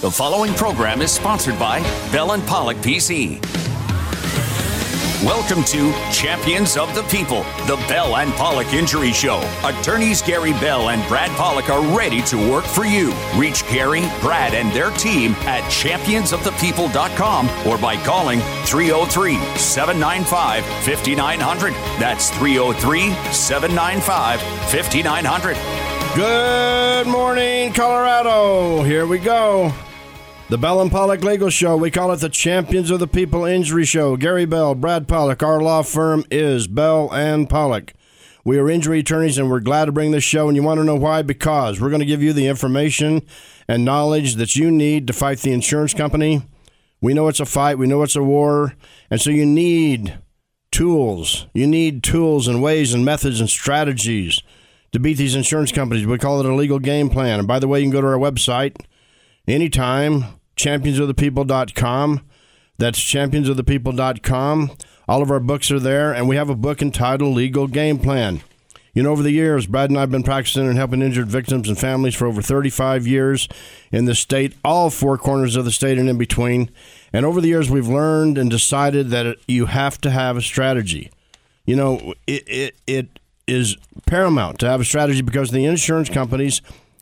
The following program is sponsored by Bell and Pollock PC. Welcome to Champions of the People, the Bell and Pollock Injury Show. Attorneys Gary Bell and Brad Pollock are ready to work for you. Reach Gary, Brad, and their team at championsofthepeople.com or by calling 303 795 5900. That's 303 795 5900. Good morning, Colorado. Here we go. The Bell and Pollock Legal Show. We call it the Champions of the People Injury Show. Gary Bell, Brad Pollock. Our law firm is Bell and Pollock. We are injury attorneys and we're glad to bring this show. And you want to know why? Because we're going to give you the information and knowledge that you need to fight the insurance company. We know it's a fight, we know it's a war. And so you need tools. You need tools and ways and methods and strategies to beat these insurance companies. We call it a legal game plan. And by the way, you can go to our website anytime, championsofthepeople.com. That's championsofthepeople.com. All of our books are there, and we have a book entitled Legal Game Plan. You know, over the years, Brad and I have been practicing and helping injured victims and families for over 35 years in the state, all four corners of the state and in between. And over the years, we've learned and decided that you have to have a strategy. You know, it, it, it is paramount to have a strategy because the insurance companies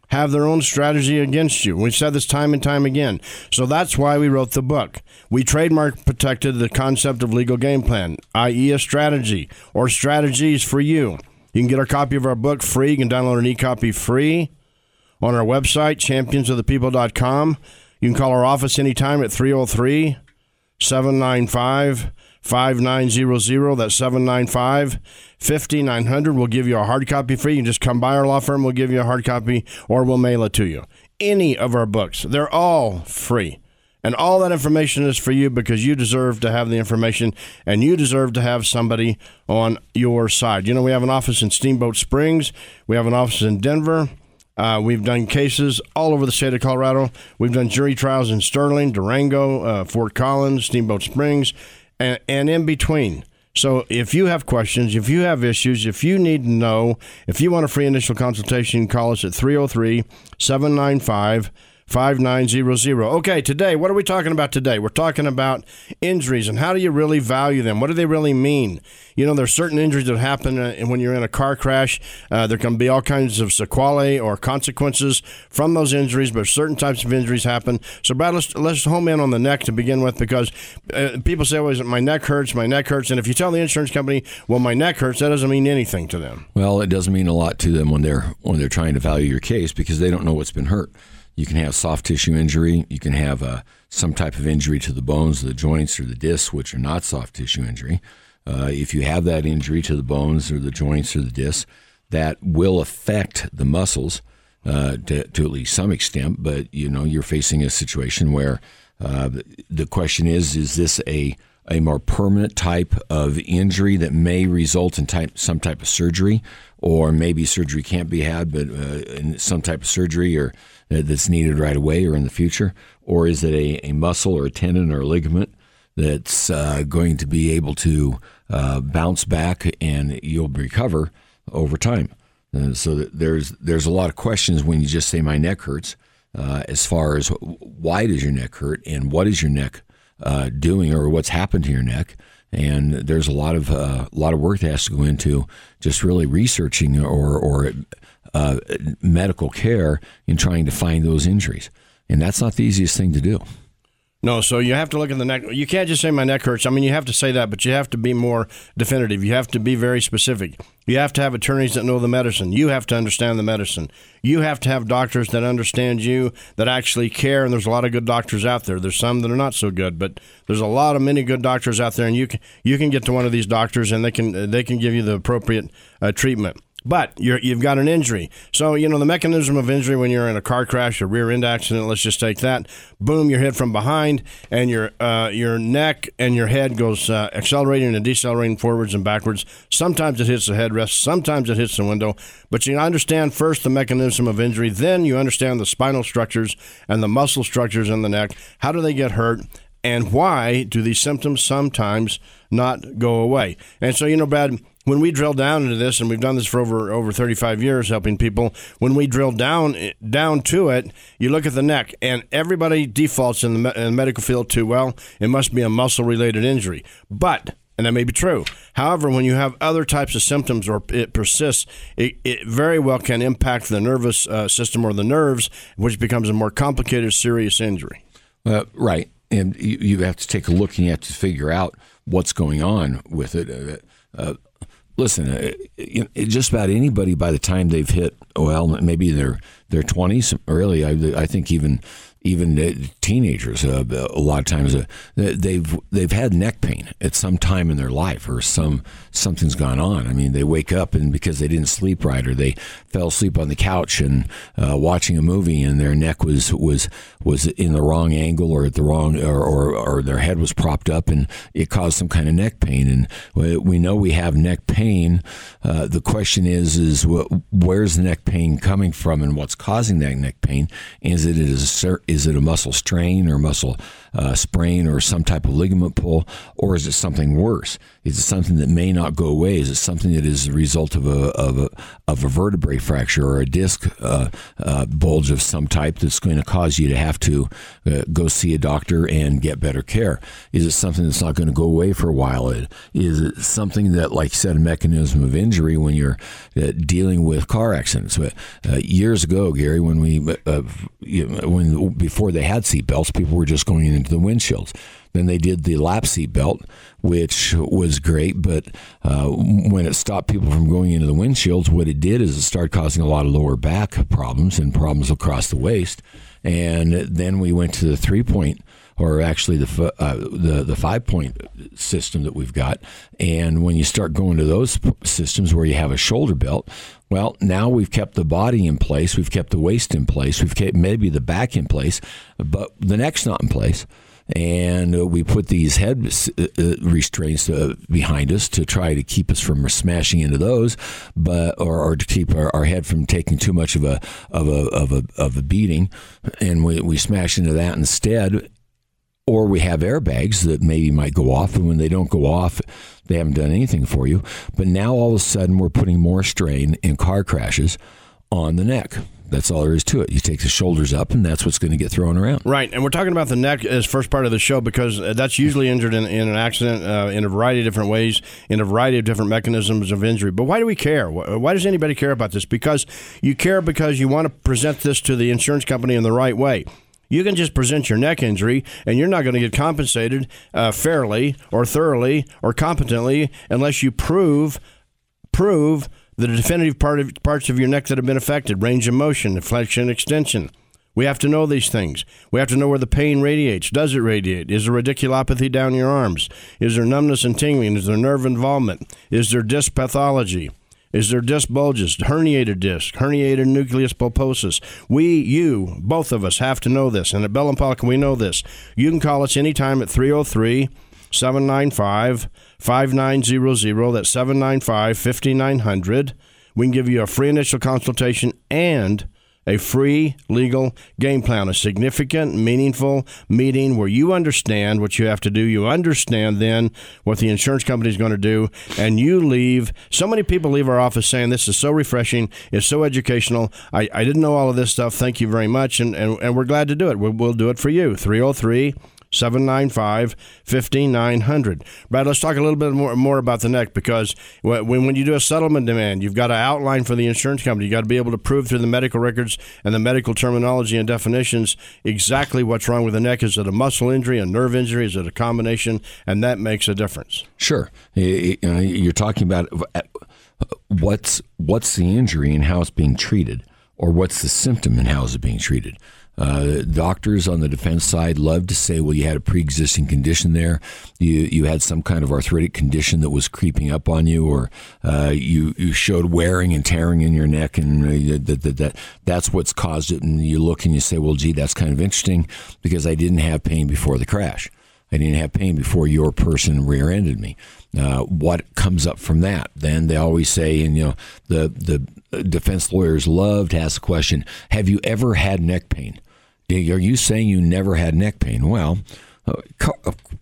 have their own strategy against you. We've said this time and time again. So that's why we wrote the book. We trademark protected the concept of legal game plan, i.e., a strategy or strategies for you. You can get our copy of our book free. You can download an e copy free on our website, championsofthepeople.com. You can call our office anytime at 303 795 5900. That's 795 5900. We'll give you a hard copy free. You just come by our law firm, we'll give you a hard copy, or we'll mail it to you. Any of our books, they're all free. And all that information is for you because you deserve to have the information and you deserve to have somebody on your side. You know, we have an office in Steamboat Springs, we have an office in Denver. Uh, we've done cases all over the state of Colorado. We've done jury trials in Sterling, Durango, uh, Fort Collins, Steamboat Springs, and, and in between. So if you have questions, if you have issues, if you need to know, if you want a free initial consultation, call us at 303 795 5900. Okay, today, what are we talking about today? We're talking about injuries and how do you really value them? What do they really mean? You know, there's certain injuries that happen uh, when you're in a car crash. Uh, there can be all kinds of sequelae or consequences from those injuries, but certain types of injuries happen. So, Brad, let's, let's home in on the neck to begin with because uh, people say, well, my neck hurts, my neck hurts. And if you tell the insurance company, well, my neck hurts, that doesn't mean anything to them. Well, it doesn't mean a lot to them when they're when they're trying to value your case because they don't know what's been hurt. You can have soft tissue injury. You can have uh, some type of injury to the bones, the joints, or the discs, which are not soft tissue injury. Uh, if you have that injury to the bones or the joints or the discs, that will affect the muscles uh, to, to, at least some extent. But you know, you're facing a situation where uh, the question is: Is this a a more permanent type of injury that may result in type, some type of surgery, or maybe surgery can't be had, but uh, some type of surgery or that's needed right away or in the future? Or is it a, a muscle or a tendon or a ligament that's uh, going to be able to uh, bounce back and you'll recover over time? And so there's there's a lot of questions when you just say my neck hurts, uh, as far as why does your neck hurt and what is your neck uh, doing or what's happened to your neck. And there's a lot of uh, a lot of work that has to go into just really researching or or uh, medical care in trying to find those injuries. And that's not the easiest thing to do. No, so you have to look at the neck. You can't just say my neck hurts. I mean, you have to say that, but you have to be more definitive. You have to be very specific. You have to have attorneys that know the medicine. You have to understand the medicine. You have to have doctors that understand you, that actually care. And there's a lot of good doctors out there. There's some that are not so good, but there's a lot of many good doctors out there. And you can you can get to one of these doctors, and they can they can give you the appropriate uh, treatment but you have got an injury. So, you know, the mechanism of injury when you're in a car crash or rear end accident, let's just take that. Boom, you're hit from behind, and your, uh, your neck and your head goes uh, accelerating and decelerating forwards and backwards. Sometimes it hits the headrest, sometimes it hits the window. But you understand first the mechanism of injury, then you understand the spinal structures and the muscle structures in the neck. How do they get hurt? And why do these symptoms sometimes not go away? And so, you know, Brad, when we drill down into this, and we've done this for over over 35 years, helping people. When we drill down down to it, you look at the neck, and everybody defaults in the, in the medical field to well, it must be a muscle related injury, but and that may be true. However, when you have other types of symptoms or it persists, it, it very well can impact the nervous uh, system or the nerves, which becomes a more complicated, serious injury. Uh, right, and you, you, have to take a look and you have to figure out what's going on with it. Uh, uh listen, uh, just about anybody by the time they've hit well, maybe their their twenties, early. I, I think even even teenagers uh, a lot of times uh, they've they've had neck pain at some time in their life or some something's gone on. I mean, they wake up and because they didn't sleep right or they fell asleep on the couch and uh, watching a movie and their neck was was was in the wrong angle or at the wrong or, or, or their head was propped up and it caused some kind of neck pain. And we know we have neck pain. Uh, the question is is where's the neck pain coming from and what's causing that neck pain? Is it is is it a muscle strain or muscle uh, sprain or some type of ligament pull, or is it something worse? Is it something that may not go away? Is it something that is a result of a of a, of a vertebrae fracture or a disc uh, uh, bulge of some type that's going to cause you to have to uh, go see a doctor and get better care? Is it something that's not going to go away for a while? Is it something that, like you said, a mechanism of injury when you're uh, dealing with car accidents? Uh, years ago, Gary, when we you know, when before they had seatbelts, people were just going into the windshields. Then they did the lap seat belt, which was great, but uh, when it stopped people from going into the windshields, what it did is it started causing a lot of lower back problems and problems across the waist. And then we went to the three point or actually the uh, the the five point system that we've got. And when you start going to those systems where you have a shoulder belt, well, now we've kept the body in place, we've kept the waist in place, we've kept maybe the back in place, but the neck's not in place. And uh, we put these head uh, uh, restraints behind us to try to keep us from smashing into those, but or, or to keep our, our, head from taking too much of a of a of a of a beating, and we, we smash into that instead or we have airbags that maybe might go off, and when they don't go off, they haven't done anything for you. But now all of a sudden, we're putting more strain in car crashes on the neck. That's all there is to it. You take the shoulders up, and that's what's going to get thrown around. Right, and we're talking about the neck as first part of the show because that's usually injured in, in an accident uh, in a variety of different ways, in a variety of different mechanisms of injury. But why do we care? Why does anybody care about this? Because you care because you want to present this to the insurance company in the right way. You can just present your neck injury, and you're not going to get compensated uh, fairly or thoroughly or competently unless you prove prove the definitive part of, parts of your neck that have been affected: range of motion, flexion, extension. We have to know these things. We have to know where the pain radiates. Does it radiate? Is there radiculopathy down your arms? Is there numbness and tingling? Is there nerve involvement? Is there disc pathology? Is there disc bulges, herniated disc, herniated nucleus pulposus? We, you, both of us have to know this. And at Bell and Pollock, we know this. You can call us anytime at 303 795 5900. That's 795 5900. We can give you a free initial consultation and a free legal game plan, a significant, meaningful meeting where you understand what you have to do. You understand then what the insurance company is going to do, and you leave. So many people leave our office saying, This is so refreshing, it's so educational. I, I didn't know all of this stuff. Thank you very much. And, and, and we're glad to do it. We'll, we'll do it for you. 303 795 5900. Brad, let's talk a little bit more, more about the neck because when, when you do a settlement demand, you've got to outline for the insurance company. You've got to be able to prove through the medical records and the medical terminology and definitions exactly what's wrong with the neck. Is it a muscle injury, a nerve injury? Is it a combination? And that makes a difference. Sure. You're talking about uh, what's, what's the injury and how it's being treated, or what's the symptom and how is it being treated. Uh, doctors on the defense side love to say, well, you had a pre existing condition there. You, you had some kind of arthritic condition that was creeping up on you, or uh, you, you showed wearing and tearing in your neck, and uh, that, that, that, that's what's caused it. And you look and you say, well, gee, that's kind of interesting because I didn't have pain before the crash. I didn't have pain before your person rear ended me. Uh, what comes up from that? Then they always say, and you know, the the defense lawyers love to ask the question: Have you ever had neck pain? Are you saying you never had neck pain? Well, uh,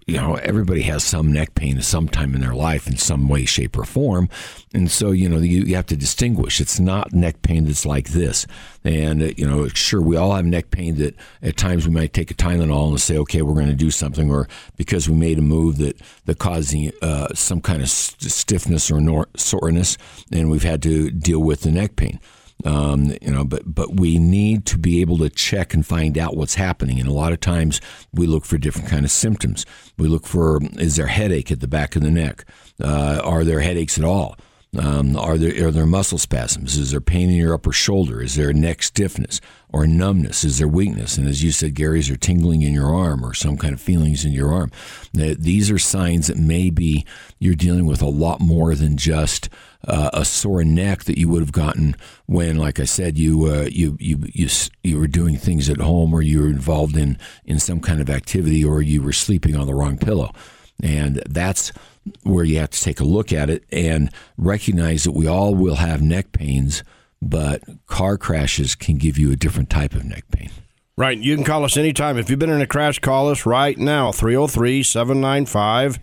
you know, everybody has some neck pain at some time in their life in some way, shape, or form. And so, you know, you, you have to distinguish. It's not neck pain that's like this. And, uh, you know, sure, we all have neck pain that at times we might take a Tylenol and say, okay, we're going to do something, or because we made a move that, that causing uh, some kind of st- stiffness or nor- soreness, and we've had to deal with the neck pain. Um, you know, but but we need to be able to check and find out what's happening. And a lot of times we look for different kind of symptoms. We look for is there headache at the back of the neck? Uh, are there headaches at all? Um, are there are there muscle spasms? Is there pain in your upper shoulder? Is there neck stiffness or numbness? Is there weakness? And as you said, Gary, is there tingling in your arm or some kind of feelings in your arm? These are signs that maybe you're dealing with a lot more than just uh, a sore neck that you would have gotten when, like I said, you uh, you you you you were doing things at home or you were involved in in some kind of activity or you were sleeping on the wrong pillow, and that's where you have to take a look at it and recognize that we all will have neck pains, but car crashes can give you a different type of neck pain. Right. You can call us anytime. If you've been in a crash, call us right now 303 795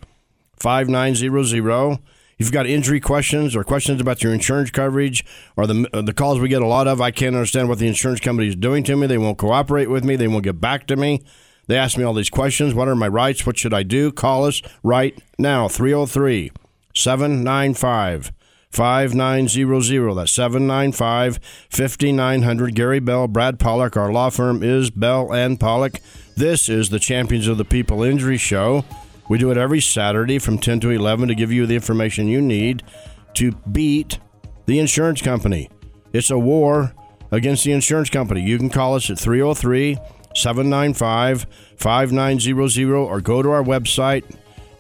5900 you've got injury questions or questions about your insurance coverage or the uh, the calls we get a lot of, I can't understand what the insurance company is doing to me. They won't cooperate with me. They won't get back to me. They ask me all these questions. What are my rights? What should I do? Call us right now 303 795 5900. That's 795 5900. Gary Bell, Brad Pollock. Our law firm is Bell and Pollock. This is the Champions of the People Injury Show. We do it every Saturday from 10 to 11 to give you the information you need to beat the insurance company. It's a war against the insurance company. You can call us at 303 795 5900 or go to our website,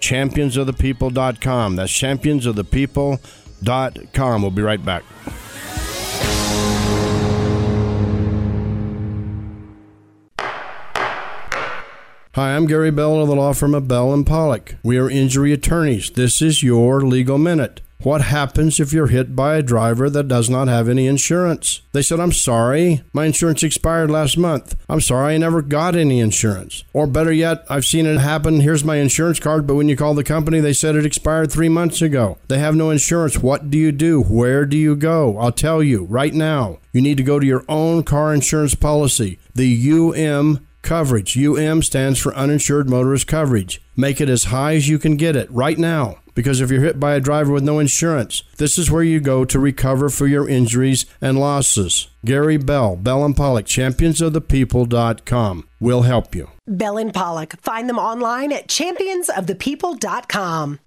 championsofthepeople.com. That's championsofthepeople.com. We'll be right back. Hi, I'm Gary Bell of the law firm of Bell and Pollock. We are injury attorneys. This is your legal minute. What happens if you're hit by a driver that does not have any insurance? They said, I'm sorry, my insurance expired last month. I'm sorry, I never got any insurance. Or better yet, I've seen it happen. Here's my insurance card, but when you call the company, they said it expired three months ago. They have no insurance. What do you do? Where do you go? I'll tell you right now. You need to go to your own car insurance policy, the UM coverage. UM stands for uninsured motorist coverage. Make it as high as you can get it right now. Because if you're hit by a driver with no insurance, this is where you go to recover for your injuries and losses. Gary Bell, Bell and Pollock, championsofthepeople.com will help you. Bell and Pollock. Find them online at championsofthepeople.com.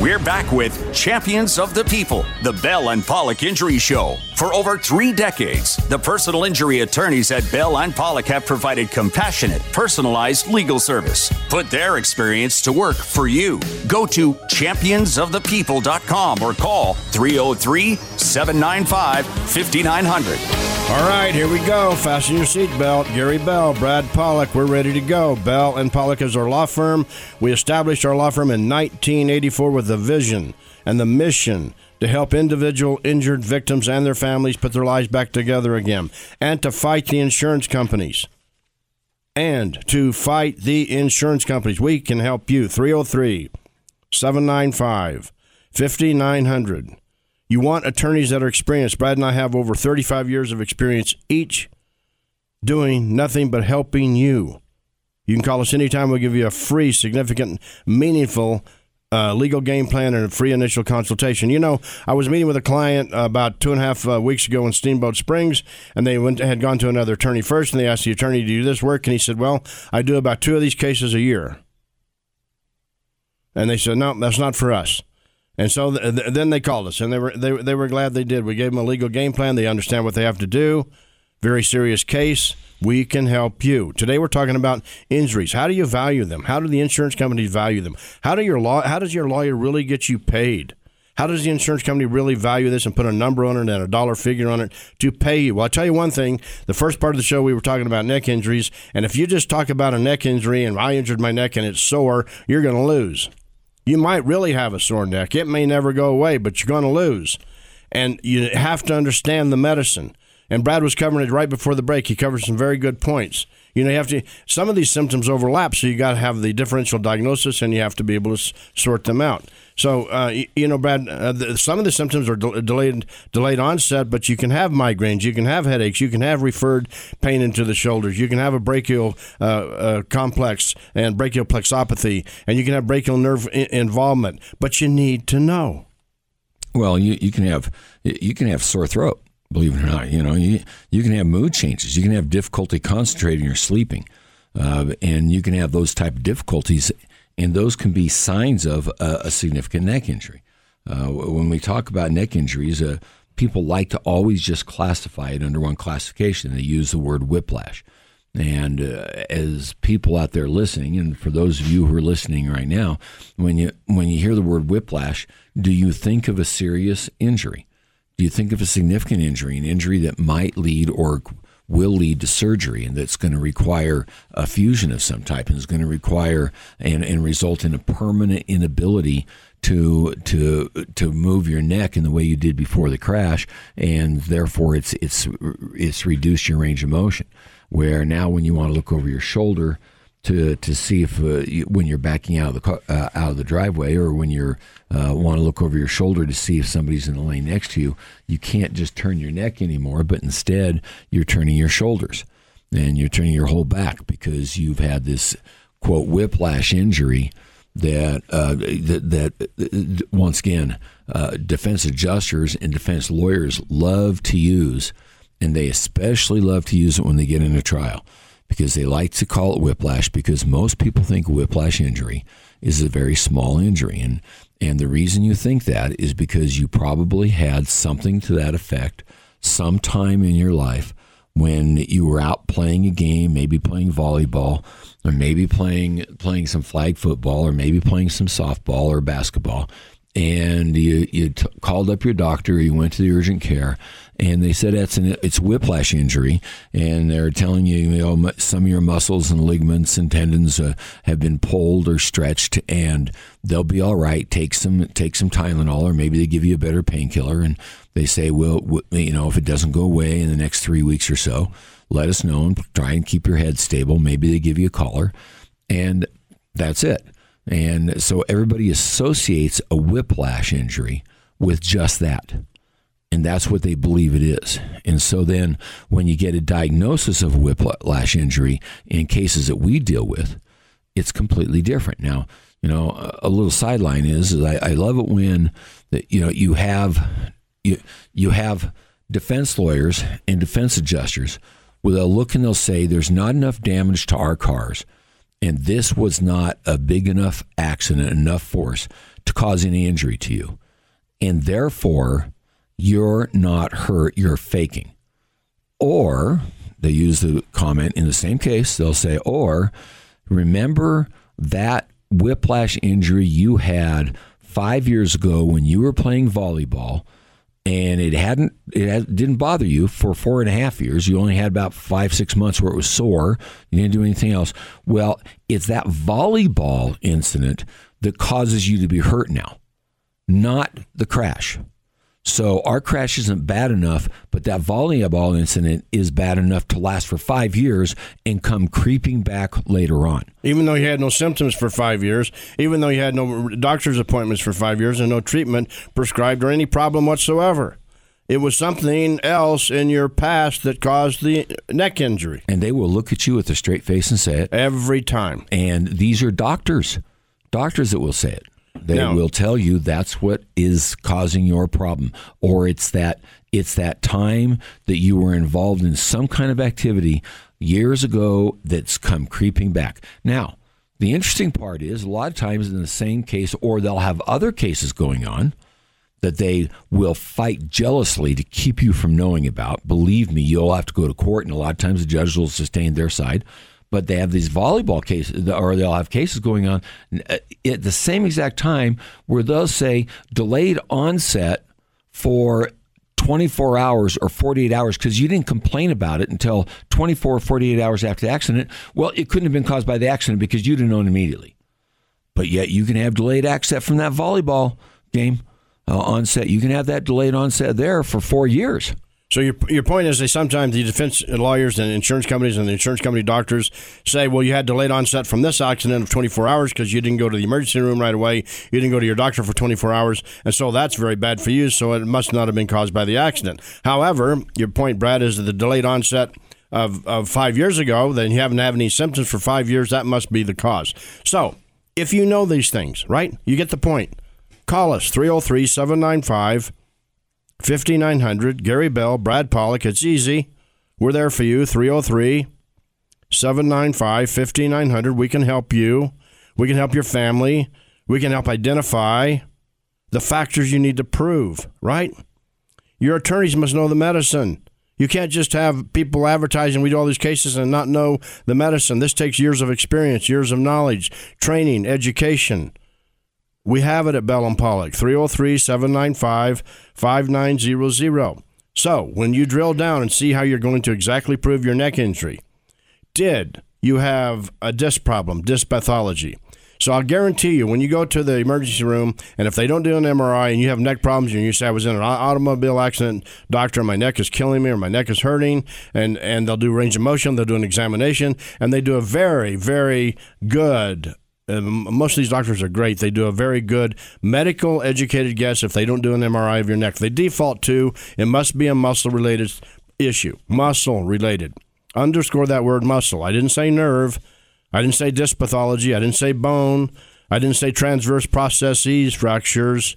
We're back with Champions of the People, the Bell and Pollock Injury Show. For over three decades, the personal injury attorneys at Bell and Pollock have provided compassionate, personalized legal service. Put their experience to work for you. Go to championsofthepeople.com or call 303 795 5900. All right, here we go. Fasten your seatbelt. Gary Bell, Brad Pollock, we're ready to go. Bell and Pollock is our law firm. We established our law firm in 1984 with the vision and the mission to help individual injured victims and their families put their lives back together again, and to fight the insurance companies. And to fight the insurance companies. We can help you. 303 795 5900. You want attorneys that are experienced. Brad and I have over 35 years of experience each doing nothing but helping you. You can call us anytime. We'll give you a free, significant, meaningful uh, legal game plan and a free initial consultation. You know, I was meeting with a client about two and a half uh, weeks ago in Steamboat Springs, and they went had gone to another attorney first, and they asked the attorney, "Do you do this work?" And he said, "Well, I do about two of these cases a year." And they said, "No, that's not for us." And so th- th- then they called us, and they were they, they were glad they did. We gave them a legal game plan. They understand what they have to do. Very serious case we can help you. Today we're talking about injuries. How do you value them? How do the insurance companies value them? How do your law how does your lawyer really get you paid? How does the insurance company really value this and put a number on it and a dollar figure on it to pay you? Well, I'll tell you one thing. The first part of the show, we were talking about neck injuries. And if you just talk about a neck injury and I injured my neck and it's sore, you're going to lose. You might really have a sore neck. It may never go away, but you're going to lose. And you have to understand the medicine. And Brad was covering it right before the break. He covered some very good points. You know, you have to. Some of these symptoms overlap, so you got to have the differential diagnosis, and you have to be able to sort them out. So, uh, you know, Brad, uh, the, some of the symptoms are del- delayed delayed onset, but you can have migraines, you can have headaches, you can have referred pain into the shoulders, you can have a brachial uh, uh, complex and brachial plexopathy, and you can have brachial nerve I- involvement. But you need to know. Well, you, you can have you can have sore throat. Believe it or not, you know you you can have mood changes. You can have difficulty concentrating or sleeping, uh, and you can have those type of difficulties, and those can be signs of a, a significant neck injury. Uh, when we talk about neck injuries, uh, people like to always just classify it under one classification. They use the word whiplash. And uh, as people out there listening, and for those of you who are listening right now, when you when you hear the word whiplash, do you think of a serious injury? You think of a significant injury, an injury that might lead or will lead to surgery and that's going to require a fusion of some type and is going to require and, and result in a permanent inability to to to move your neck in the way you did before the crash and therefore it's it's it's reduced your range of motion. Where now when you want to look over your shoulder to to see if uh, you, when you're backing out of the car, uh, out of the driveway or when you uh, want to look over your shoulder to see if somebody's in the lane next to you, you can't just turn your neck anymore, but instead you're turning your shoulders and you're turning your whole back because you've had this quote whiplash injury that uh, that, that once again uh, defense adjusters and defense lawyers love to use, and they especially love to use it when they get in a trial because they like to call it whiplash because most people think whiplash injury is a very small injury. And and the reason you think that is because you probably had something to that effect sometime in your life when you were out playing a game, maybe playing volleyball, or maybe playing playing some flag football, or maybe playing some softball or basketball, and you you t- called up your doctor, you went to the urgent care, and they said it's an it's whiplash injury, and they're telling you you know some of your muscles and ligaments and tendons uh, have been pulled or stretched, and they'll be all right. Take some take some Tylenol, or maybe they give you a better painkiller, and they say, well, you know, if it doesn't go away in the next three weeks or so, let us know and try and keep your head stable. Maybe they give you a collar, and that's it. And so everybody associates a whiplash injury with just that. And that's what they believe it is. And so then when you get a diagnosis of whiplash injury in cases that we deal with, it's completely different. Now, you know, a- little sideline is, is I, I love it when that you know you have you you have defense lawyers and defense adjusters where they'll look and they'll say there's not enough damage to our cars and this was not a big enough accident, enough force to cause any injury to you. And therefore, you're not hurt, you're faking. Or they use the comment in the same case, they'll say, or remember that whiplash injury you had five years ago when you were playing volleyball and it hadn't it didn't bother you for four and a half years. You only had about five six months where it was sore. You didn't do anything else. Well it's that volleyball incident that causes you to be hurt now not the crash so our crash isn't bad enough, but that volleyball incident is bad enough to last for five years and come creeping back later on. Even though he had no symptoms for five years, even though he had no doctor's appointments for five years and no treatment prescribed or any problem whatsoever. It was something else in your past that caused the neck injury And they will look at you with a straight face and say it. every time. And these are doctors, doctors that will say it. They Now- will tell you that's what is causing your problem, or it's that it's that time that you were involved in some kind of activity years ago that's come creeping back. Now, the interesting part is a lot of times in the same case, or they'll have other cases going on that they will fight jealously to keep you from knowing about. Believe me, you'll have to go to court, and a lot of times the judges will sustain their side. But they have these volleyball cases, or they'll have cases going on uh, at the same exact time where they'll say delayed onset for 24 hours or 48 hours because you didn't complain about it until 24 or 48 hours after the accident. Well, it couldn't have been caused by the accident because you'd have known immediately. But yet you can have delayed onset from that volleyball game uh, onset. You can have that delayed onset there for four years. So your your point is, they sometimes the defense lawyers and insurance companies and the insurance company doctors say, well, you had delayed onset from this accident of 24 hours because you didn't go to the emergency room right away, you didn't go to your doctor for 24 hours, and so that's very bad for you. So it must not have been caused by the accident. However, your point, Brad, is that the delayed onset. Of, of five years ago, then you haven't had any symptoms for five years. That must be the cause. So, if you know these things, right, you get the point. Call us 303 795 5900. Gary Bell, Brad Pollock. It's easy. We're there for you. 303 795 5900. We can help you. We can help your family. We can help identify the factors you need to prove, right? Your attorneys must know the medicine. You can't just have people advertising we do all these cases and not know the medicine. This takes years of experience, years of knowledge, training, education. We have it at Bell and Pollock, 303 795 5900. So, when you drill down and see how you're going to exactly prove your neck injury, did you have a disc problem, disc pathology? So I'll guarantee you, when you go to the emergency room, and if they don't do an MRI and you have neck problems, and you say I was in an automobile accident, doctor, my neck is killing me or my neck is hurting, and and they'll do range of motion, they'll do an examination, and they do a very very good uh, most of these doctors are great. They do a very good medical educated guess if they don't do an MRI of your neck. They default to it must be a muscle related issue, muscle related. Underscore that word muscle. I didn't say nerve. I didn't say disc pathology. I didn't say bone. I didn't say transverse processes, fractures.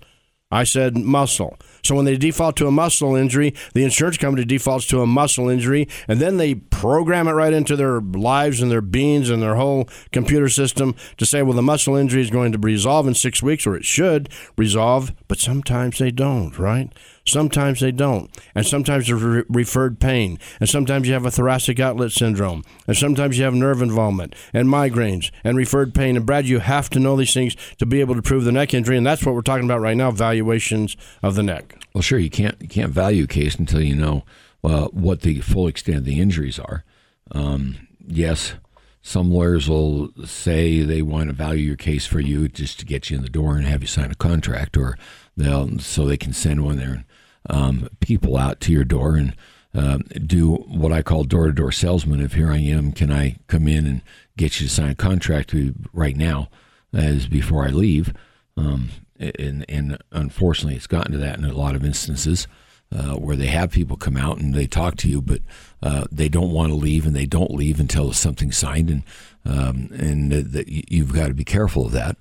I said muscle. So when they default to a muscle injury, the insurance company defaults to a muscle injury, and then they program it right into their lives and their beings and their whole computer system to say, well, the muscle injury is going to resolve in six weeks, or it should resolve, but sometimes they don't, right? Sometimes they don't. And sometimes there's re- referred pain. And sometimes you have a thoracic outlet syndrome. And sometimes you have nerve involvement and migraines and referred pain. And Brad, you have to know these things to be able to prove the neck injury. And that's what we're talking about right now valuations of the neck. Well, sure. You can't, you can't value a case until you know uh, what the full extent of the injuries are. Um, yes, some lawyers will say they want to value your case for you just to get you in the door and have you sign a contract, or they'll so they can send one there um, people out to your door and uh, do what I call door to door salesman. If here I am, can I come in and get you to sign a contract right now, as before I leave? Um, and, and unfortunately, it's gotten to that in a lot of instances. Uh, where they have people come out and they talk to you, but uh, they don't want to leave, and they don't leave until something's signed, and um, and that you've got to be careful of that.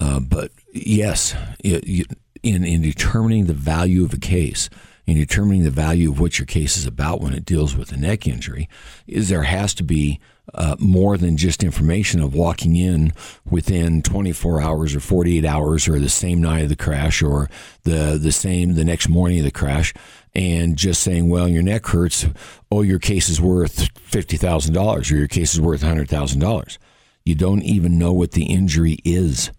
Uh, but yes, you, you, in, in determining the value of a case, in determining the value of what your case is about when it deals with a neck injury, is there has to be uh, more than just information of walking in within 24 hours or 48 hours or the same night of the crash or the the same the next morning of the crash and just saying well your neck hurts. Oh your case is worth $50,000 or your case is worth $100,000 you don't even know what the injury is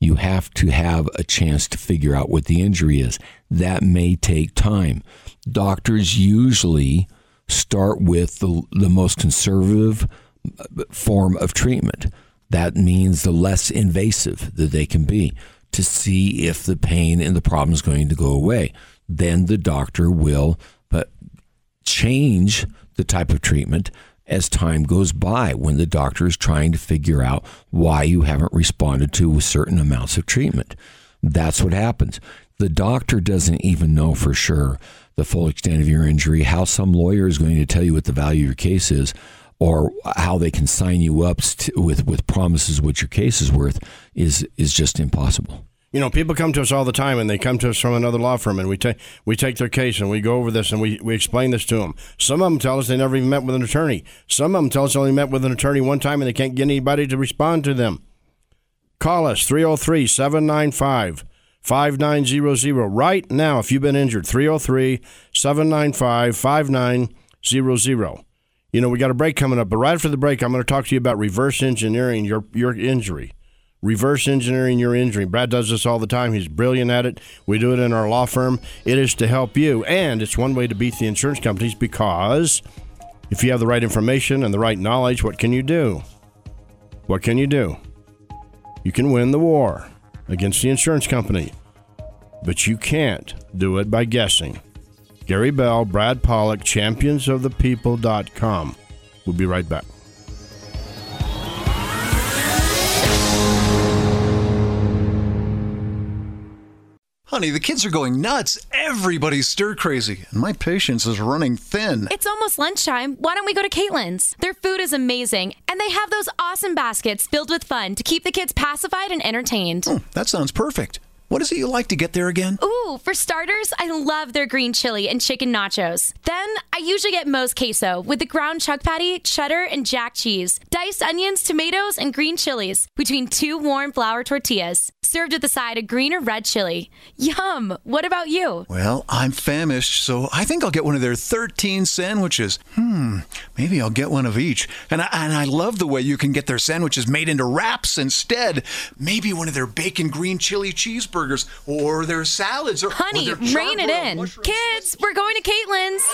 you have to have a chance to figure out what the injury is. That may take time. Doctors usually start with the, the most conservative uh, form of treatment. That means the less invasive that they can be to see if the pain and the problem is going to go away. Then the doctor will uh, change the type of treatment as time goes by when the doctor is trying to figure out why you haven't responded to certain amounts of treatment. That's what happens. The doctor doesn't even know for sure the full extent of your injury, how some lawyer is going to tell you what the value of your case is, or how they can sign you up with, with promises what your case is worth is, is just impossible you know, people come to us all the time, and they come to us from another law firm, and we take we take their case and we go over this and we, we explain this to them. Some of them tell us they never even met with an attorney. Some of them tell us they only met with an attorney one time, and they can't get anybody to respond to them. Call us 303 795 5900 right now if you've been injured. 303 795 5900. You know, we got a break coming up, but right after the break, I'm going to talk to you about reverse engineering your, your injury reverse engineering your injury. Brad does this all the time. He's brilliant at it. We do it in our law firm. It is to help you, and it's one way to beat the insurance companies because if you have the right information and the right knowledge, what can you do? What can you do? You can win the war against the insurance company, but you can't do it by guessing. Gary Bell, Brad Pollock, championsofthepeople.com. We'll be right back. Honey, the kids are going nuts. Everybody's stir crazy, and my patience is running thin. It's almost lunchtime. Why don't we go to Caitlin's? Their food is amazing, and they have those awesome baskets filled with fun to keep the kids pacified and entertained. Oh, that sounds perfect. What is it you like to get there again? Ooh, for starters, I love their green chili and chicken nachos. Then I usually get Moe's queso with the ground chuck patty, cheddar, and jack cheese, diced onions, tomatoes, and green chilies between two warm flour tortillas, served with a side of green or red chili. Yum! What about you? Well, I'm famished, so I think I'll get one of their 13 sandwiches. Hmm, maybe I'll get one of each. And I, and I love the way you can get their sandwiches made into wraps instead. Maybe one of their bacon green chili cheeseburgers or their salads or Honey, or their rein it in. Kids, we're going to Caitlin's.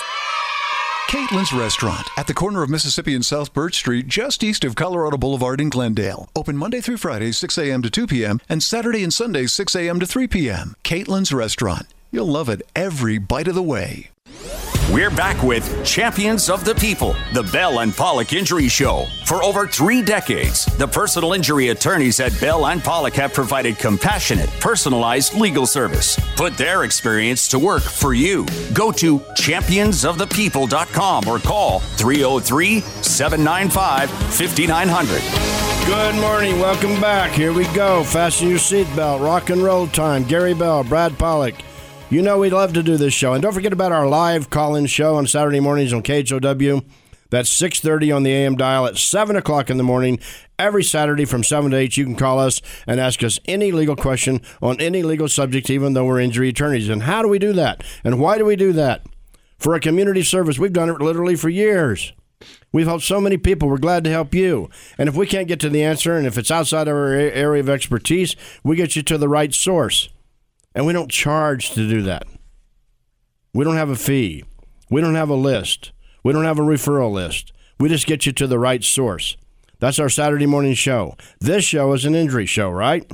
Caitlin's Restaurant at the corner of Mississippi and South Birch Street, just east of Colorado Boulevard in Glendale. Open Monday through Friday, 6 a.m. to 2 p.m., and Saturday and Sunday, 6 a.m. to 3 p.m. Caitlin's Restaurant. You'll love it every bite of the way. We're back with Champions of the People, the Bell and Pollock Injury Show. For over three decades, the personal injury attorneys at Bell and Pollock have provided compassionate, personalized legal service. Put their experience to work for you. Go to championsofthepeople.com or call 303 795 5900. Good morning. Welcome back. Here we go. Fasten your seatbelt. Rock and roll time. Gary Bell, Brad Pollock. You know we love to do this show. And don't forget about our live call-in show on Saturday mornings on KHOW. That's 6.30 on the AM dial at 7 o'clock in the morning. Every Saturday from 7 to 8, you can call us and ask us any legal question on any legal subject, even though we're injury attorneys. And how do we do that? And why do we do that? For a community service, we've done it literally for years. We've helped so many people. We're glad to help you. And if we can't get to the answer, and if it's outside of our area of expertise, we get you to the right source. And we don't charge to do that. We don't have a fee. We don't have a list. We don't have a referral list. We just get you to the right source. That's our Saturday morning show. This show is an injury show, right?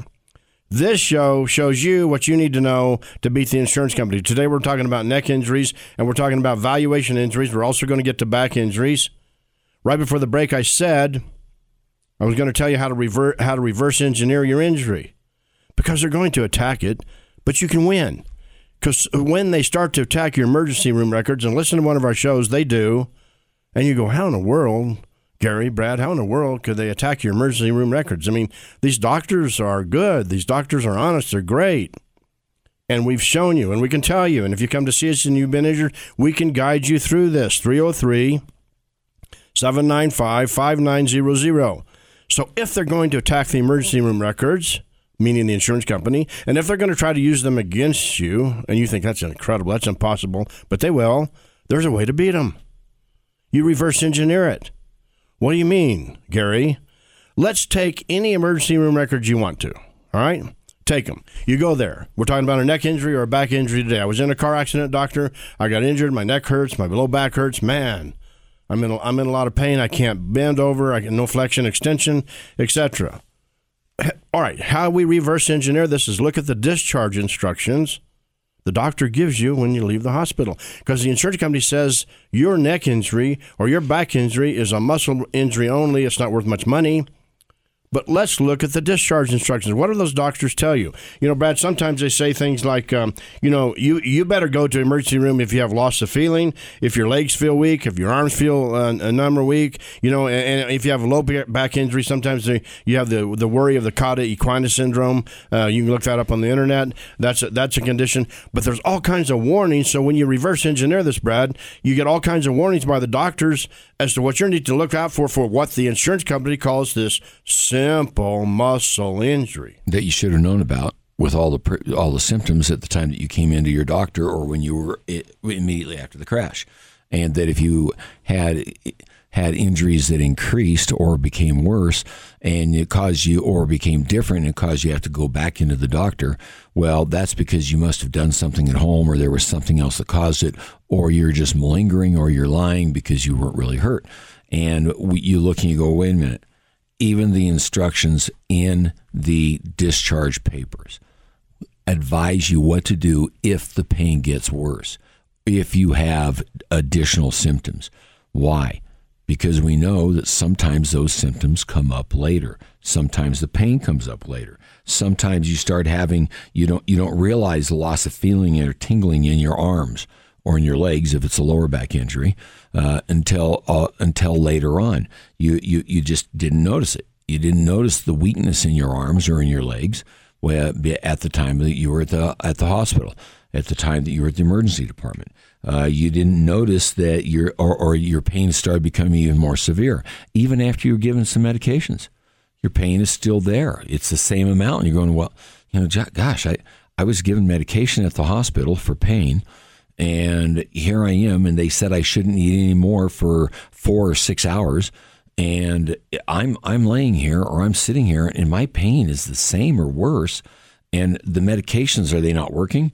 This show shows you what you need to know to beat the insurance company. Today we're talking about neck injuries and we're talking about valuation injuries. We're also going to get to back injuries. Right before the break, I said I was going to tell you how to revert, how to reverse engineer your injury because they're going to attack it, but you can win. Because when they start to attack your emergency room records, and listen to one of our shows, they do, and you go, how in the world, Gary, Brad, how in the world could they attack your emergency room records? I mean, these doctors are good. These doctors are honest. They're great. And we've shown you, and we can tell you. And if you come to see us and you've been injured, we can guide you through this. 303 795 5900. So if they're going to attack the emergency room records, meaning the insurance company, and if they're going to try to use them against you, and you think that's incredible, that's impossible, but they will, there's a way to beat them. You reverse engineer it. What do you mean, Gary? Let's take any emergency room records you want to. All right? Take them. You go there. We're talking about a neck injury or a back injury today. I was in a car accident, doctor. I got injured. My neck hurts. My low back hurts. Man, I'm in. A, I'm in a lot of pain. I can't bend over. I get no flexion, extension, etc. All right. How we reverse engineer this is look at the discharge instructions the doctor gives you when you leave the hospital. Because the insurance company says your neck injury or your back injury is a muscle injury only, it's not worth much money. But let's look at the discharge instructions. What do those doctors tell you? You know, Brad, sometimes they say things like, um, you know, you, you better go to emergency room if you have loss of feeling, if your legs feel weak, if your arms feel uh, numb or weak, you know, and, and, if you have a low back injury, sometimes they, you have the the worry of the cauda equina syndrome. Uh, you can look that up on the internet. That's a, that's a condition. But there's all kinds of warnings. So when you reverse engineer this, Brad, you get all kinds of warnings by the doctors as to what you need to look out for for what the insurance company calls this simple muscle injury. That you should have known about with all the all the symptoms at the time that you came into your doctor or when you were immediately after the crash, and that if you had had injuries that increased or became worse and it caused you or became different and caused you to have to go back into the doctor well that's because you must have done something at home or there was something else that caused it or you're just malingering or you're lying because you weren't really hurt and you look and you go wait a minute even the instructions in the discharge papers advise you what to do if the pain gets worse if you have additional symptoms. Why? Because we know that sometimes those symptoms come up later. Sometimes the pain comes up later. Sometimes you start having you don't you don't realize the loss of feeling or tingling in your arms or in your legs if it's a lower back injury uh, until uh, until later on. You, you you just didn't notice it. You didn't notice the weakness in your arms or in your legs at the time that you were at the at the hospital, at the time that you were at the emergency department. Uh, you didn't notice that your or, or your pain started becoming even more severe, even after you were given some medications. Your pain is still there. It's the same amount, and you're going, well, you know, gosh, I I was given medication at the hospital for pain and here I am, and they said I shouldn't eat any more for four or six hours, and I'm I'm laying here or I'm sitting here, and my pain is the same or worse, and the medications are they not working?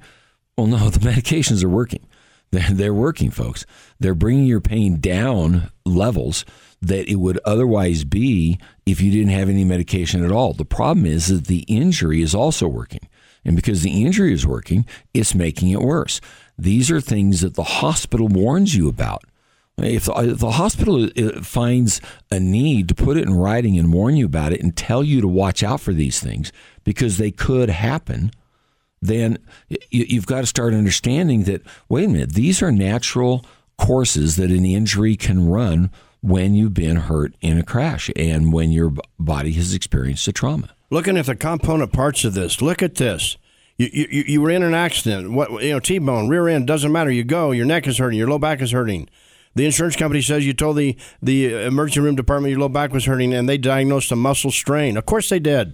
Well, no, the medications are working. They're, they're working, folks. They're bringing your pain down levels that it would otherwise be if you didn't have any medication at all. The problem is that the injury is also working. And because the injury is working, it's making it worse. These are things that the hospital warns you about. If the, if the, hospital uh, finds a need to put it in writing and warn you about it and tell you to watch out for these things because they could happen, then you've got to start understanding that, wait a minute, these are natural courses that an injury can run when you've been hurt in a crash and when your body has experienced a trauma. Looking at the component parts of this, look at this. You, you, you were in an accident. What you know, T-bone, rear end doesn't matter. You go, your neck is hurting, your low back is hurting. The insurance company says you told the the emergency room department your low back was hurting, and they diagnosed a muscle strain. Of course, they did.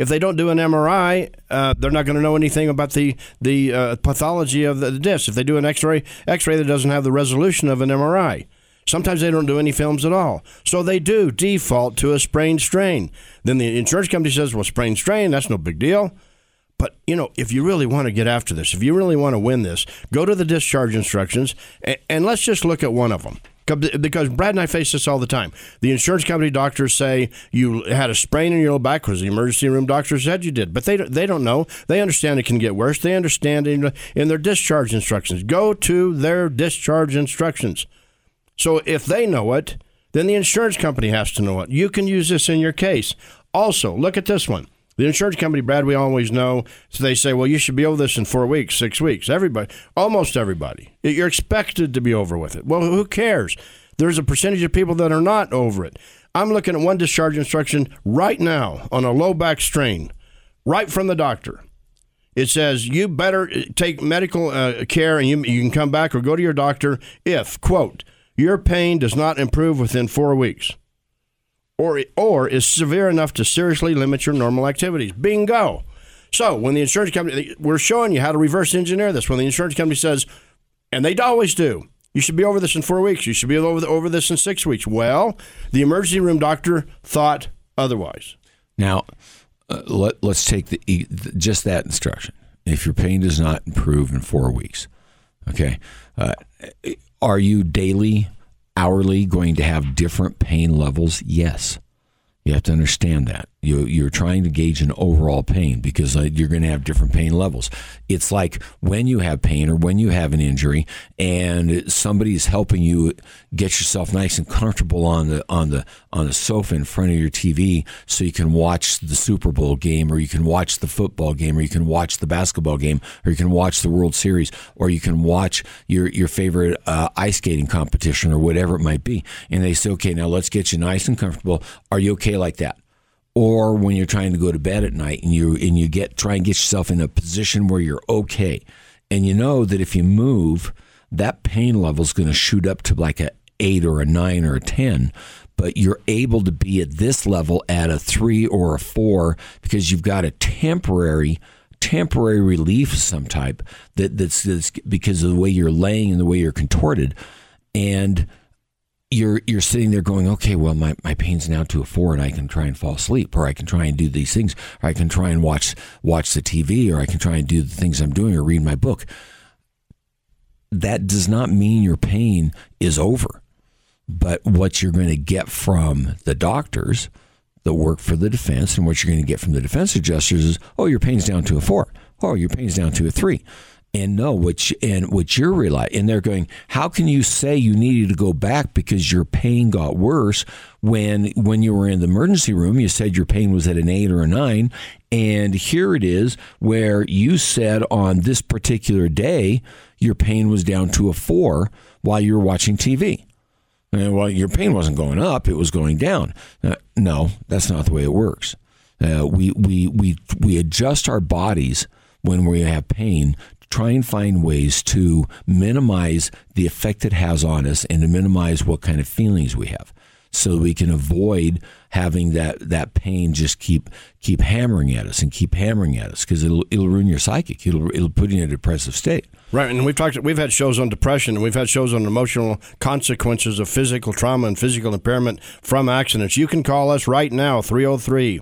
If they don't do an MRI, uh, they're not going to know anything about the the uh, pathology of the, the disc. If they do an X-ray, X-ray that doesn't have the resolution of an MRI. Sometimes they don't do any films at all. So they do default to a sprained strain. Then the insurance company says, well, sprained strain, that's no big deal. But, you know, if you really want to get after this, if you really want to win this, go to the discharge instructions and, and let's just look at one of them because Brad and I face this all the time. The insurance company doctors say you had a sprain in your low back because the emergency room doctor said you did, but they they don't know. They understand it can get worse. They understand in, in their discharge instructions. Go to their discharge instructions. So if they know it, then the insurance company has to know it. You can use this in your case. Also, look at this one. The insurance company, Brad, we always know. So they say, well, you should be over this in four weeks, six weeks. Everybody, almost everybody. You're expected to be over with it. Well, who cares? There's a percentage of people that are not over it. I'm looking at one discharge instruction right now on a low back strain, right from the doctor. It says you better take medical uh, care and you, you can come back or go to your doctor if, quote, your pain does not improve within four weeks or, or is severe enough to seriously limit your normal activities. Bingo. So when the insurance company, we're showing you how to reverse engineer this. When the insurance company says, and they always do, you should be over this in four weeks. You should be over, over this in six weeks. Well, the emergency room doctor thought otherwise. Now, uh, let, us take the just that instruction. If your pain does not improve in four weeks, okay, uh, are you daily hourly going to have different pain levels? Yes. You have to understand that. You, you're trying to gauge an overall pain because uh, you're going to have different pain levels. It's like when you have pain or when you have an injury and somebody is helping you get yourself nice and comfortable on the on the on the sofa in front of your TV so you can watch the Super Bowl game or you can watch the football game or you can watch the basketball game or you can watch the World Series or you can watch your your favorite uh, ice skating competition or whatever it might be. And they say, okay, now let's get you nice and comfortable. Are you okay like that? Or when you're trying to go to bed at night and you and you get try and get yourself in a position where you're okay. And you know that if you move that pain level is going to shoot up to like a 8 or a 9 or a 10 but you're able to be at this level at a 3 or a 4 because you've got a temporary temporary relief of some type that that's, that's because of the way you're laying and the way you're contorted. And you're you're sitting there going, okay, well, my, my pain's now to a four, and I can try and fall asleep, or I can try and do these things, or I can try and watch watch the TV, or I can try and do the things I'm doing, or read my book. That does not mean your pain is over, but what you're going to get from the doctors that work for the defense, and what you're going to get from the defense adjusters is, oh, your pain's down to a four, oh, your pain's down to a three, And no, what you, and what you're relying, and they're going, how can you say you needed to go back because your pain got worse when when you were in the emergency room? You said your pain was at an eight or a nine, and here it is where you said on this particular day your pain was down to a four while you were watching TV. And well, your pain wasn't going up; it was going down. Uh, no, that's not the way it works. Uh, we we we we adjust our bodies when we have pain try and find ways to minimize the effect it has on us and to minimize what kind of feelings we have so we can avoid having that, that pain just keep keep hammering at us and keep hammering at us because it'll it'll ruin your psychic. It'll it'll put you in a depressive state. Right, and we've talked. We've had shows on depression, and we've had shows on emotional consequences of physical trauma and physical impairment from accidents. You can call us right now 303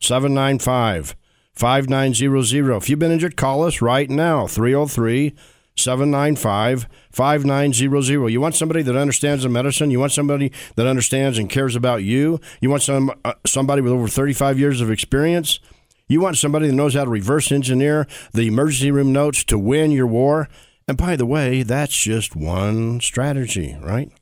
795 5900. If you've been injured, call us right now 303 795 5900. You want somebody that understands the medicine? You want somebody that understands and cares about you? You want some uh, somebody with over 35 years of experience? You want somebody that knows how to reverse engineer the emergency room notes to win your war? And by the way, that's just one strategy, right?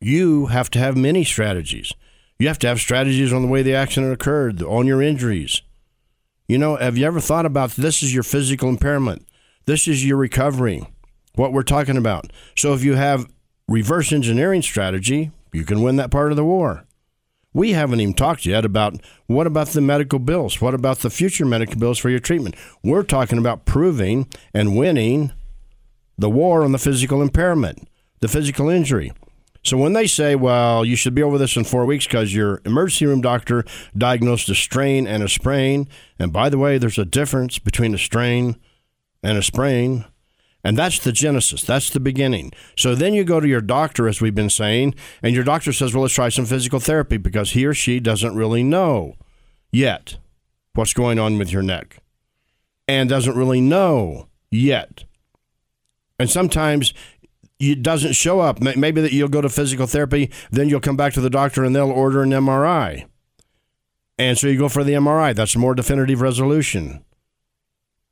You have to have many strategies. You have to have strategies on the way the accident occurred, on your injuries, you know, have you ever thought about this is your physical impairment? This is your recovery, what we're talking about. So if you have reverse engineering strategy, you can win that part of the war. We haven't even talked yet about what about the medical bills? What about the future medical bills for your treatment? We're talking about proving and winning the war on the physical impairment, the physical injury. So when they say, well, you should be over this in four weeks because your emergency room doctor diagnosed a strain and a sprain, and by the way, there's a difference between a strain and a sprain. And that's the genesis. That's the beginning. So then you go to your doctor, as we've been saying, and your doctor says, well, let's try some physical therapy because he or she doesn't really know yet what's going on with your neck and doesn't really know yet. And sometimes it doesn't show up. Maybe that you'll go to physical therapy, then you'll come back to the doctor and they'll order an MRI. And so you go for the MRI. That's more definitive resolution.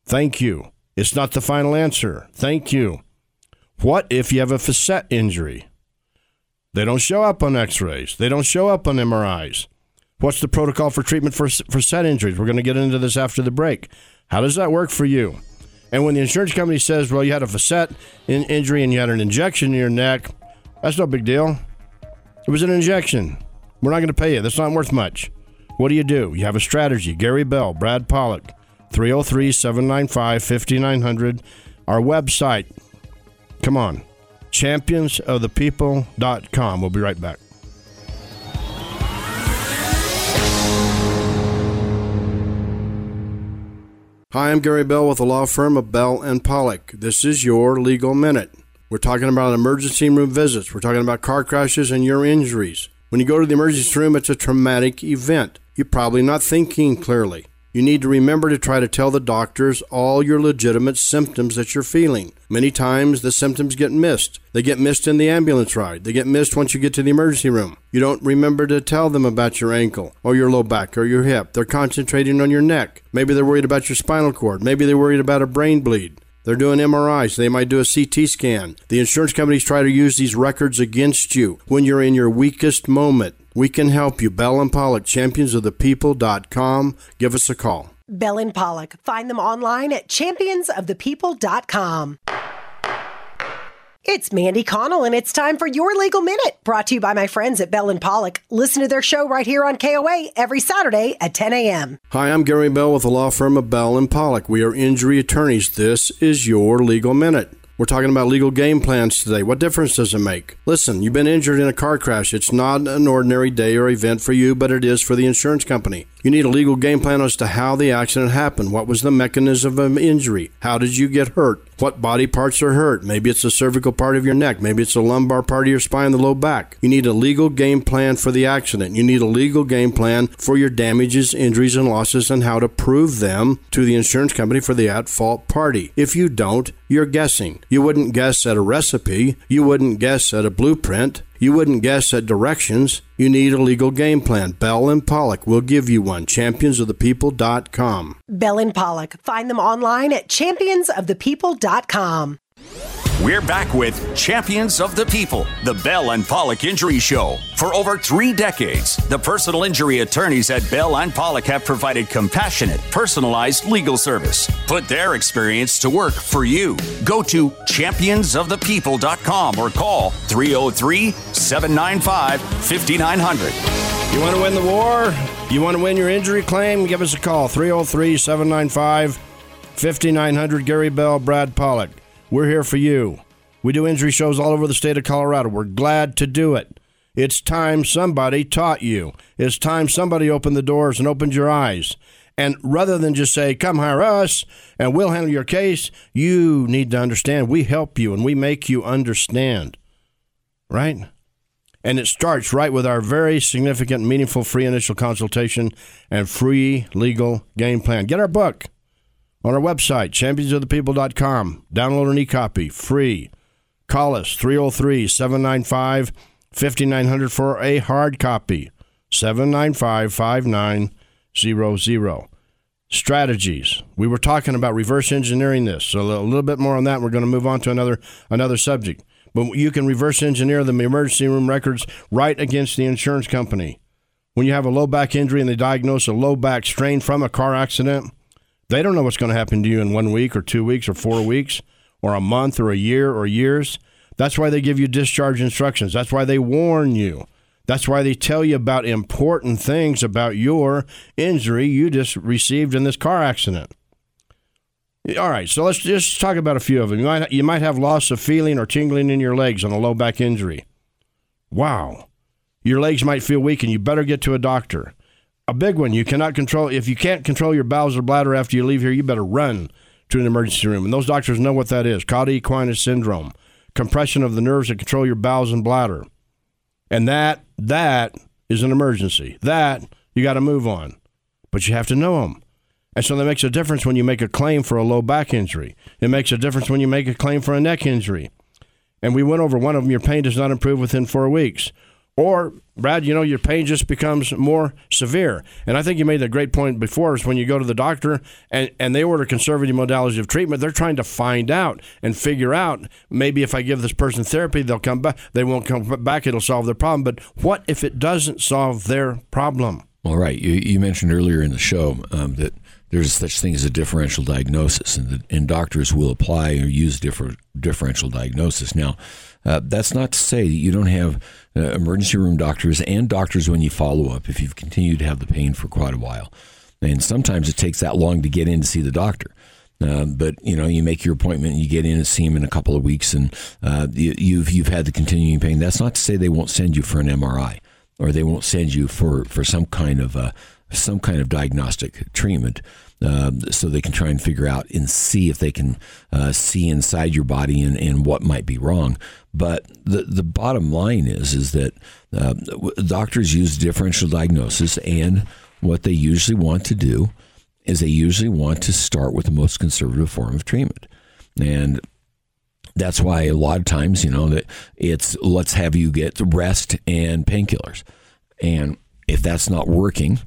Thank you. It's not the final answer. Thank you. What if you have a facet injury? They don't show up on x rays, they don't show up on MRIs. What's the protocol for treatment for facet injuries? We're going to get into this after the break. How does that work for you? And when the insurance company says, well, you had a facet in injury and you had an injection in your neck, that's no big deal. It was an injection. We're not going to pay you. That's not worth much. What do you do? You have a strategy. Gary Bell, Brad Pollock, 303 795 5900. Our website. Come on. Championsofthepeople.com. We'll be right back. Hi, I'm Gary Bell with the law firm of Bell and Pollock. This is your legal minute. We're talking about emergency room visits. We're talking about car crashes and your injuries. When you go to the emergency room, it's a traumatic event. You're probably not thinking clearly. You need to remember to try to tell the doctors all your legitimate symptoms that you're feeling. Many times the symptoms get missed. They get missed in the ambulance ride. They get missed once you get to the emergency room. You don't remember to tell them about your ankle or your low back or your hip. They're concentrating on your neck. Maybe they're worried about your spinal cord. Maybe they're worried about a brain bleed. They're doing MRIs. They might do a CT scan. The insurance companies try to use these records against you when you're in your weakest moment. We can help you. Bell and Pollock, championsofthepeople.com. Give us a call. Bell and Pollock. Find them online at championsofthepeople.com. It's Mandy Connell, and it's time for Your Legal Minute, brought to you by my friends at Bell and Pollock. Listen to their show right here on KOA every Saturday at 10 a.m. Hi, I'm Gary Bell with the law firm of Bell and Pollock. We are injury attorneys. This is Your Legal Minute. We're talking about legal game plans today. What difference does it make? Listen, you've been injured in a car crash. It's not an ordinary day or event for you, but it is for the insurance company. You need a legal game plan as to how the accident happened. What was the mechanism of injury? How did you get hurt? What body parts are hurt? Maybe it's the cervical part of your neck. Maybe it's the lumbar part of your spine, the low back. You need a legal game plan for the accident. You need a legal game plan for your damages, injuries, and losses and how to prove them to the insurance company for the at fault party. If you don't, you're guessing. You wouldn't guess at a recipe. You wouldn't guess at a blueprint. You wouldn't guess at directions. You need a legal game plan. Bell and Pollock will give you one. Championsofthepeople.com. Bell and Pollock. Find them online at championsofthepeople.com. We're back with Champions of the People, the Bell and Pollock Injury Show. For over three decades, the personal injury attorneys at Bell and Pollock have provided compassionate, personalized legal service. Put their experience to work for you. Go to championsofthepeople.com or call 303 795 5900. You want to win the war? You want to win your injury claim? Give us a call 303 795 5900. Gary Bell, Brad Pollock. We're here for you. We do injury shows all over the state of Colorado. We're glad to do it. It's time somebody taught you. It's time somebody opened the doors and opened your eyes. And rather than just say, come hire us and we'll handle your case, you need to understand we help you and we make you understand. Right? And it starts right with our very significant, meaningful free initial consultation and free legal game plan. Get our book on our website, championsofthepeople.com. Download an e copy free. Call us 303 795 5900 for a hard copy. 795 5900. Strategies. We were talking about reverse engineering this. So a little bit more on that. We're going to move on to another another subject. But you can reverse engineer the emergency room records right against the insurance company. When you have a low back injury and they diagnose a low back strain from a car accident, they don't know what's going to happen to you in one week or two weeks or four weeks or a month or a year or years. That's why they give you discharge instructions. That's why they warn you. That's why they tell you about important things about your injury you just received in this car accident. All right, so let's just talk about a few of them. You might, you might have loss of feeling or tingling in your legs on a low back injury. Wow. Your legs might feel weak and you better get to a doctor. A big one, you cannot control, if you can't control your bowels or bladder after you leave here, you better run to an emergency room. And those doctors know what that is Cauda syndrome, compression of the nerves that control your bowels and bladder. And that, that is an emergency. That you got to move on. But you have to know them. And so that makes a difference when you make a claim for a low back injury. It makes a difference when you make a claim for a neck injury. And we went over one of them, your pain does not improve within four weeks. Or, Brad, you know, your pain just becomes more severe. And I think you made a great point before is when you go to the doctor and, and they order conservative modalities of treatment, they're trying to find out and figure out maybe if I give this person therapy, they'll come back. They won't come back, it'll solve their problem. But what if it doesn't solve their problem? All right. You, you mentioned earlier in the show um, that there's such thing as a differential diagnosis, and, the, and doctors will apply or use different differential diagnosis. Now, uh, that's not to say that you don't have uh, emergency room doctors and doctors when you follow up if you've continued to have the pain for quite a while. And sometimes it takes that long to get in to see the doctor. Uh, but you know, you make your appointment, and you get in and see him in a couple of weeks, and uh, you, you've you've had the continuing pain. That's not to say they won't send you for an MRI or they won't send you for for some kind of uh, some kind of diagnostic treatment. Uh, so they can try and figure out and see if they can uh, see inside your body and, and what might be wrong. But the the bottom line is is that uh, doctors use differential diagnosis, and what they usually want to do is they usually want to start with the most conservative form of treatment, and that's why a lot of times you know that it's let's have you get rest and painkillers, and if that's not working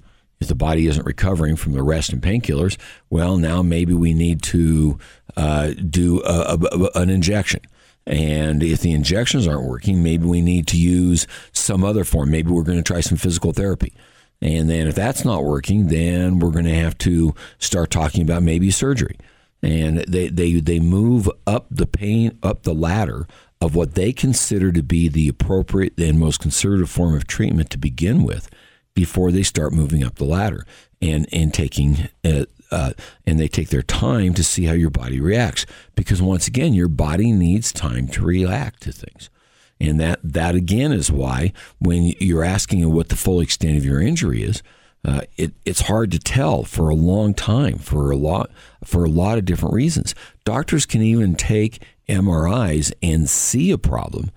if the body isn't recovering from the rest and painkillers, well, now maybe we need to uh, do a, a, an injection. And if the injections aren't working, maybe we need to use some other form. Maybe we're going to try some physical therapy. And then if that's not working, then we're going to have to start talking about maybe surgery. And they, they, they move up the pain, up the ladder of what they consider to be the appropriate and most conservative form of treatment to begin with before they start moving up the ladder and and taking uh, uh, and they take their time to see how your body reacts. Because once again your body needs time to react to things. And that that again is why when you're asking what the full extent of your injury is uh, it, it's hard to tell for a long time for a lot for a lot of different reasons. Doctors can even take MRIs and see a problem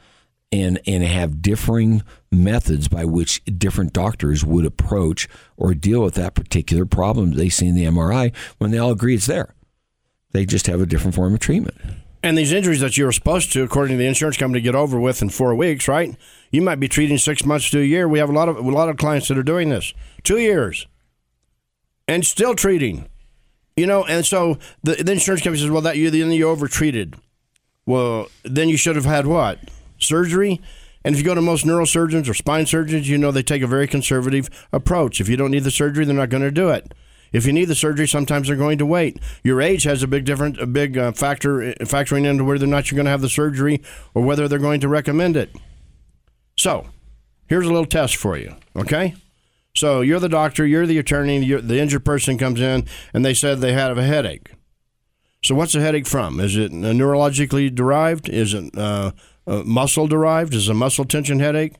and and have differing methods by which different doctors would approach or deal with that particular problem they see in the MRI when they all agree it's there. They just have a different form of treatment. And these injuries that you're supposed to, according to the insurance company, get over with in four weeks, right? You might be treating six months to a year. We have a lot of a lot of clients that are doing this, two years, and still treating. You know, and so the, the insurance company says, "Well, that you then you over treated." Well, then you should have had what surgery. And if you go to most neurosurgeons or spine surgeons, you know they take a very conservative approach. If you don't need the surgery, they're not going to do it. If you need the surgery, sometimes they're going to wait. Your age has a big different, a big uh, factor uh, factoring into whether or not you're going to have the surgery or whether they're going to recommend it. So, here's a little test for you. Okay. So you're the doctor, you're the attorney, you're, the injured person comes in, and they said they had a headache. So what's the headache from? Is it neurologically derived? Is it uh, uh, muscle derived? Is a muscle tension headache?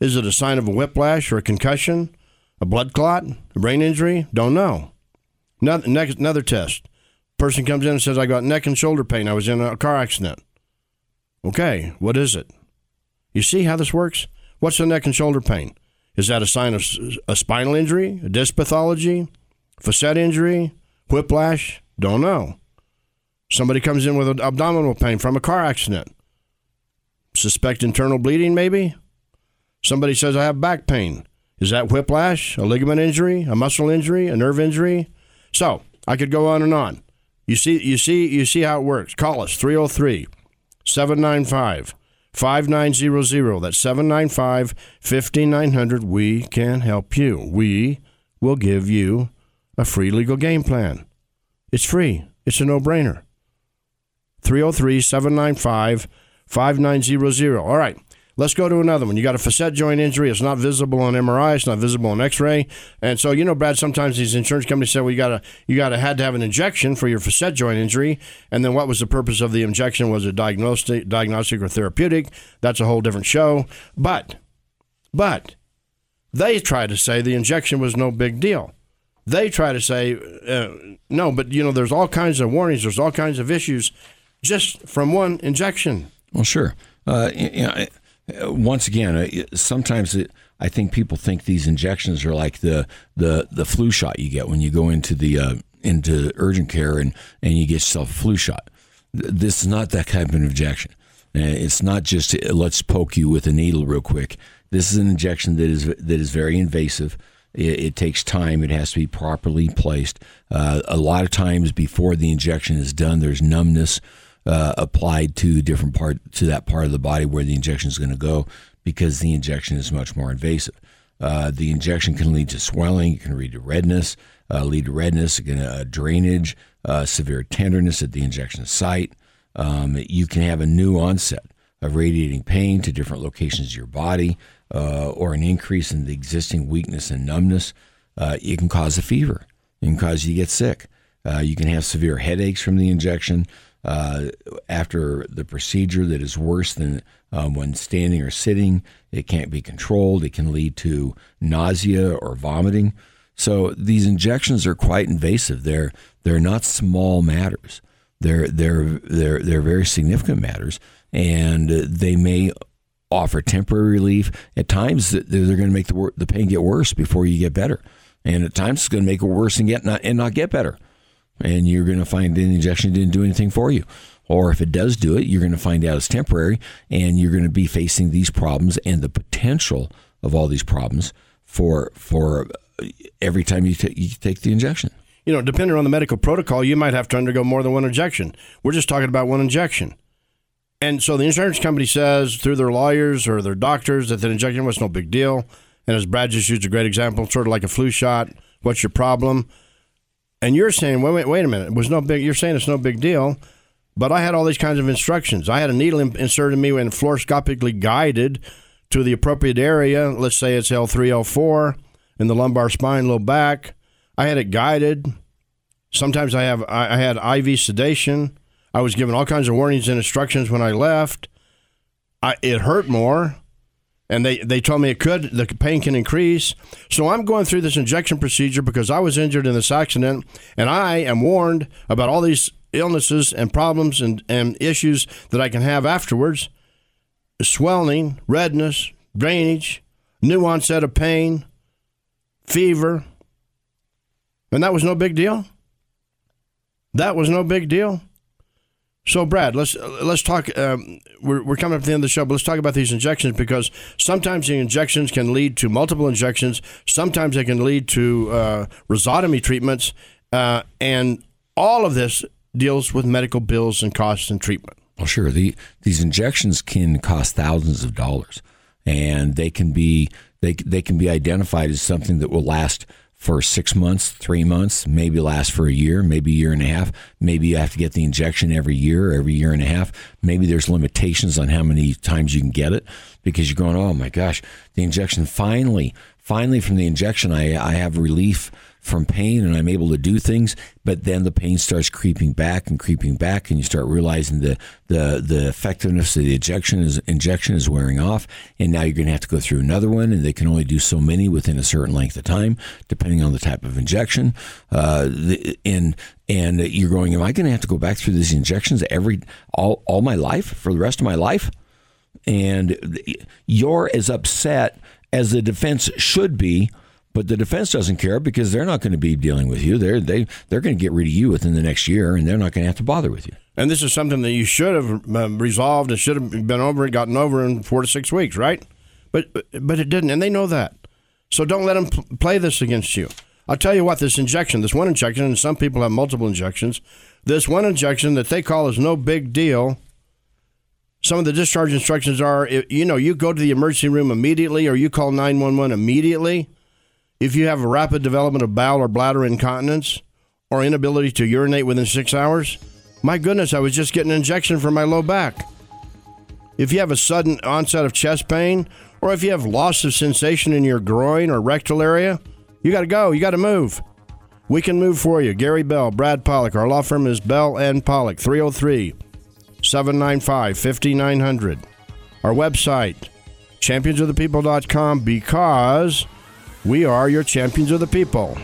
Is it a sign of a whiplash or a concussion? A blood clot? A brain injury? Don't know. Another, next, another test. Person comes in and says, I got neck and shoulder pain. I was in a car accident. Okay, what is it? You see how this works? What's the neck and shoulder pain? Is that a sign of a spinal injury, a disc pathology, facet injury, whiplash? Don't know. Somebody comes in with abdominal pain from a car accident. Suspect internal bleeding, maybe? Somebody says, I have back pain. Is that whiplash, a ligament injury, a muscle injury, a nerve injury? So I could go on and on. You see, you see, you see how it works. Call us 303 795 5900. That's 795 5900. We can help you. We will give you a free legal game plan. It's free, it's a no brainer. 303 795 5900. All right. Let's go to another one. You got a facet joint injury. It's not visible on MRI. It's not visible on X-ray. And so, you know, Brad, sometimes these insurance companies say, well, you got to, you got to had to have an injection for your facet joint injury. And then what was the purpose of the injection? Was it diagnostic, diagnostic or therapeutic? That's a whole different show. But, but they try to say the injection was no big deal. They try to say, uh, no, but, you know, there's all kinds of warnings. There's all kinds of issues just from one injection. Well, sure. Uh, you know, uh, once again, uh, sometimes it, I think people think these injections are like the the the flu shot you get when you go into the uh, into urgent care and and you get yourself a flu shot. This is not that kind of an injection. It's not just let's poke you with a needle real quick. This is an injection that is that is very invasive. It, it takes time. It has to be properly placed. Uh, a lot of times before the injection is done, there's numbness uh, applied to different part to that part of the body where the injection is going to go because the injection is much more invasive. Uh, the injection can lead to swelling, it can lead to redness, uh, lead to redness, again, uh, drainage, uh, severe tenderness at the injection site. Um, you can have a new onset of radiating pain to different locations of your body, uh, or an increase in the existing weakness and numbness. it can cause a fever. It can cause you to get sick. you can have severe headaches from the injection uh, after the procedure that is worse than um, when standing or sitting. It can't be controlled. It can lead to nausea or vomiting. So these injections are quite invasive. They're they're not small matters. They're they're they're they're very significant matters, and they may offer temporary relief. At times, they're going to make the the pain get worse before you get better, and at times it's going to make it worse and get not and not get better and you're going to find the injection didn't do anything for you. Or if it does do it, you're going to find out it's temporary, and you're going to be facing these problems and the potential of all these problems for for uh, every time you, t- you take the injection. You know, depending on the medical protocol, you might have to undergo more than one injection. We're just talking about one injection. And so the insurance company says through their lawyers or their doctors that the injection was no big deal. And as Brad just used a great example, sort of like a flu shot. What's your problem? And you're saying, wait, wait, wait a minute, it was no big. You're saying it's no big deal, but I had all these kinds of instructions. I had a needle inserted in me and fluoroscopically guided to the appropriate area. Let's say it's L3, L4 in the lumbar spine, low back. I had it guided. Sometimes I have I had IV sedation. I was given all kinds of warnings and instructions when I left. I, it hurt more and they, they told me it could. The pain can increase. So i'm going through this injection procedure because i was injured in this accident and i am warned about all these illnesses and problems and, and issues that i can have afterwards. Swelling redness drainage new onset of pain fever. And that was no big deal. That was no big deal So, Brad, let's let's talk. Um, we're, we're coming up to the end of the show, but let's talk about these injections because sometimes the injections can lead to multiple injections. Sometimes they can lead to uh, rhizotomy treatments, uh, and all of this deals with medical bills and costs and treatment. Well, sure. The, these injections can cost thousands of dollars, and they can be they they can be identified as something that will last for six months, three months, maybe last for a year, maybe a year and a half. Maybe you have to get the injection every year, every year and a half. Maybe there's limitations on how many times you can get it because you're going, oh my gosh, the injection finally, finally from the injection, I, I have relief from pain and I'm able to do things, but then the pain starts creeping back and creeping back, and you start realizing the the the effectiveness of the injection is injection is wearing off, and now you're going to have to go through another one, and they can only do so many within a certain length of time, depending on the type of injection. Uh, the, and and you're going, am I going to have to go back through these injections every all all my life for the rest of my life? And you're as upset as the defense should be but the defense doesn't care because they're not going to be dealing with you. They're they they're going to get rid of you within the next year, and they're not going to have to bother with you. And this is something that you should have um, resolved and should have been over and gotten over in four to six weeks, right? But but it didn't, and they know that. So don't let them play this against you. I'll tell you what, this injection, this one injection, and some people have multiple injections. This one injection that they call is no big deal. Some of the discharge instructions are, you know, you go to the emergency room immediately, or you call nine one one immediately if you have a rapid development of bowel or bladder incontinence or inability to urinate within six hours, my goodness, I was just getting an injection for my low back. If you have a sudden onset of chest pain, or if you have loss of sensation in your groin or rectal area, you got to go. You got to move. We can move for you. Gary Bell, Brad Pollock. Our law firm is Bell and Pollock, 303 795 5900. Our website, championsofthepeople.com, because we are your champions of the people.